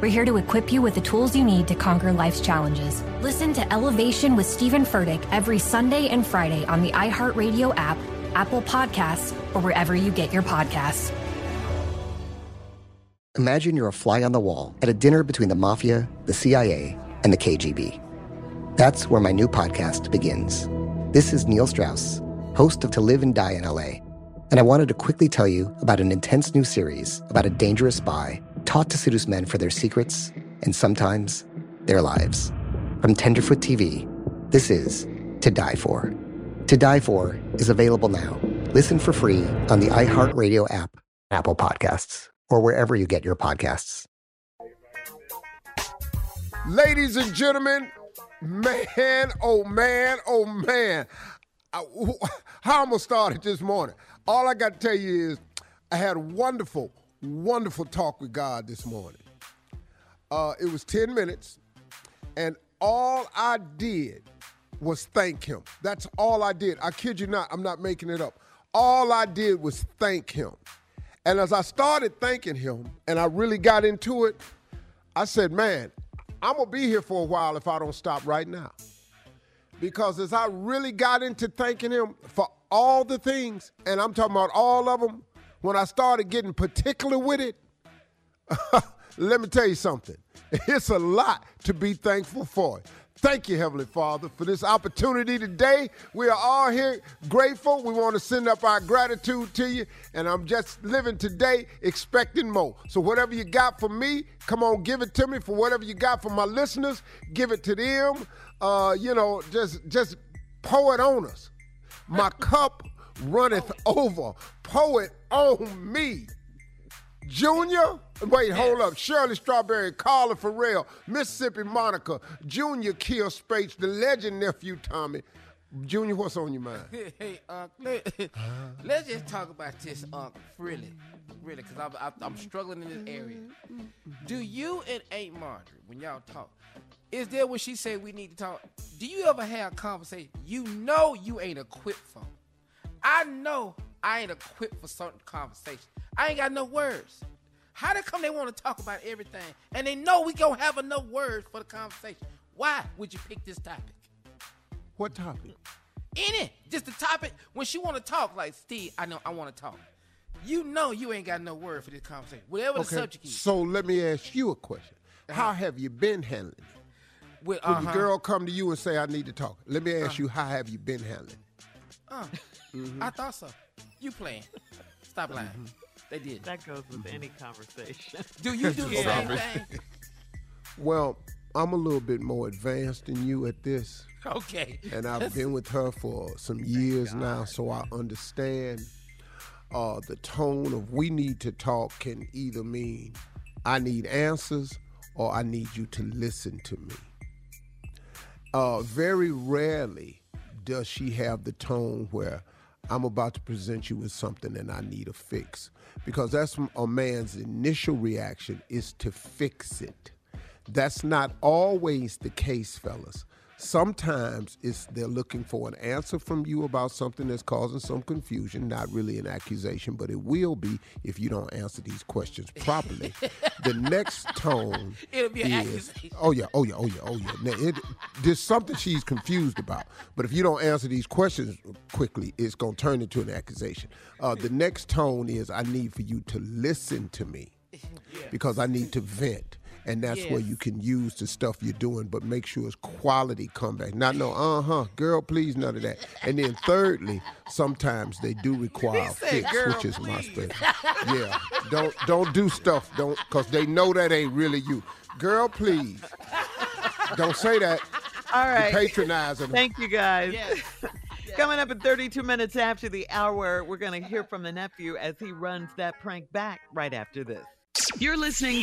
We're here to equip you with the tools you need to conquer life's challenges. Listen to Elevation with Stephen Furtick every Sunday and Friday on the iHeartRadio app, Apple Podcasts, or wherever you get your podcasts. Imagine you're a fly on the wall at a dinner between the mafia, the CIA, and the KGB. That's where my new podcast begins. This is Neil Strauss, host of To Live and Die in LA, and I wanted to quickly tell you about an intense new series about a dangerous spy taught to seduce men for their secrets and sometimes their lives. From Tenderfoot TV, this is To Die For. To Die For is available now. Listen for free on the iHeartRadio app, Apple Podcasts, or wherever you get your podcasts. Ladies and gentlemen, man, oh man, oh man. I, how I'm gonna start it this morning. All I got to tell you is I had a wonderful, wonderful talk with God this morning. Uh, it was 10 minutes, and all I did was thank him. That's all I did. I kid you not, I'm not making it up. All I did was thank him. And as I started thanking him and I really got into it, I said, man, I'm gonna be here for a while if I don't stop right now. Because as I really got into thanking him for all the things, and I'm talking about all of them, when I started getting particular with it, let me tell you something. It's a lot to be thankful for. Thank you, Heavenly Father, for this opportunity today. We are all here grateful. We want to send up our gratitude to you. And I'm just living today expecting more. So, whatever you got for me, come on, give it to me. For whatever you got for my listeners, give it to them. Uh, you know, just just pour it on us. My cup runneth over. Poet on me. Junior, wait, hold up. Shirley Strawberry, Carla Ferrell, Mississippi Monica, Junior Kill Spates, the legend nephew Tommy. Junior, what's on your mind? Hey, Unc, let, us just talk about this, Unc, really, really, because I'm, I'm, I'm struggling in this area. Do you and Aunt Marjorie, when y'all talk, is there when she say we need to talk? Do you ever have a conversation you know you ain't equipped for? I know I ain't equipped for certain conversations. I ain't got no words. How they come they want to talk about everything and they know we gonna have enough words for the conversation? Why would you pick this topic? What topic? Any, just the topic. When she want to talk, like Steve, I know I want to talk. You know you ain't got no word for this conversation. Whatever the subject is. So let me ask you a question. How have you been handling it? With, When uh-huh. the girl come to you and say, I need to talk, let me ask you, how have you been handling it? Uh, I thought so. You playing? Stop lying. They did. That goes with any conversation. Do you do the same thing? Well, I'm a little bit more advanced than you at this. Okay. And I've been with her for some years now, so I understand uh, the tone of we need to talk can either mean I need answers or I need you to listen to me. Uh, very rarely does she have the tone where I'm about to present you with something and I need a fix. Because that's a man's initial reaction is to fix it. That's not always the case, fellas. Sometimes it's they're looking for an answer from you about something that's causing some confusion, not really an accusation, but it will be if you don't answer these questions properly. the next tone It'll be is, accusation. oh yeah, oh yeah, oh yeah, oh yeah. Now, it, there's something she's confused about, but if you don't answer these questions quickly, it's gonna turn into an accusation. Uh, the next tone is, I need for you to listen to me because I need to vent. And that's where you can use the stuff you're doing, but make sure it's quality comeback. Not no, uh huh, girl, please, none of that. And then thirdly, sometimes they do require said, fix, "Girl, which is my special. Yeah, don't don't do stuff, don't, cause they know that ain't really you. Girl, please, don't say that. All right, You're patronizing. Thank you, guys. Yes. Coming up in 32 minutes after the hour, we're going to hear from the nephew as he runs that prank back right after this. You're listening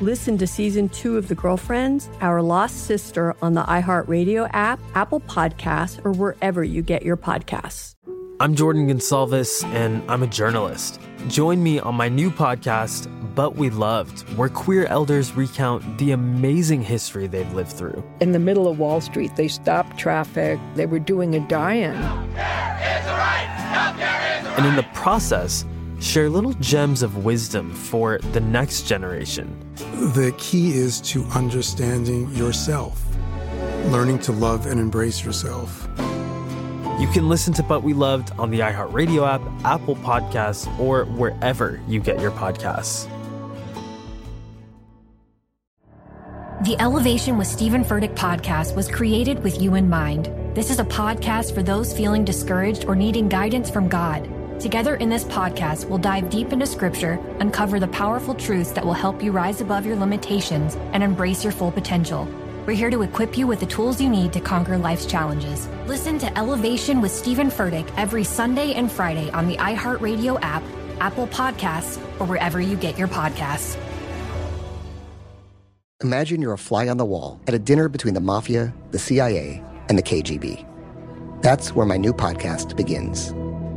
Listen to season two of The Girlfriends, Our Lost Sister on the iHeartRadio app, Apple Podcasts, or wherever you get your podcasts. I'm Jordan Gonsalves, and I'm a journalist. Join me on my new podcast, But We Loved, where queer elders recount the amazing history they've lived through. In the middle of Wall Street, they stopped traffic. They were doing a die-in. And in the process, share little gems of wisdom for the next generation. The key is to understanding yourself, learning to love and embrace yourself. You can listen to But We Loved on the iHeartRadio app, Apple Podcasts, or wherever you get your podcasts. The Elevation with Stephen Furtick podcast was created with you in mind. This is a podcast for those feeling discouraged or needing guidance from God. Together in this podcast, we'll dive deep into scripture, uncover the powerful truths that will help you rise above your limitations and embrace your full potential. We're here to equip you with the tools you need to conquer life's challenges. Listen to Elevation with Stephen Furtick every Sunday and Friday on the iHeartRadio app, Apple Podcasts, or wherever you get your podcasts. Imagine you're a fly on the wall at a dinner between the mafia, the CIA, and the KGB. That's where my new podcast begins.